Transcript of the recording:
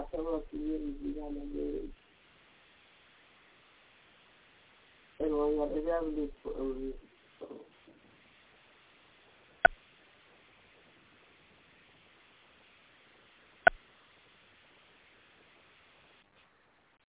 I come up to you, you got no good. And when you have the devil, it's for a reason.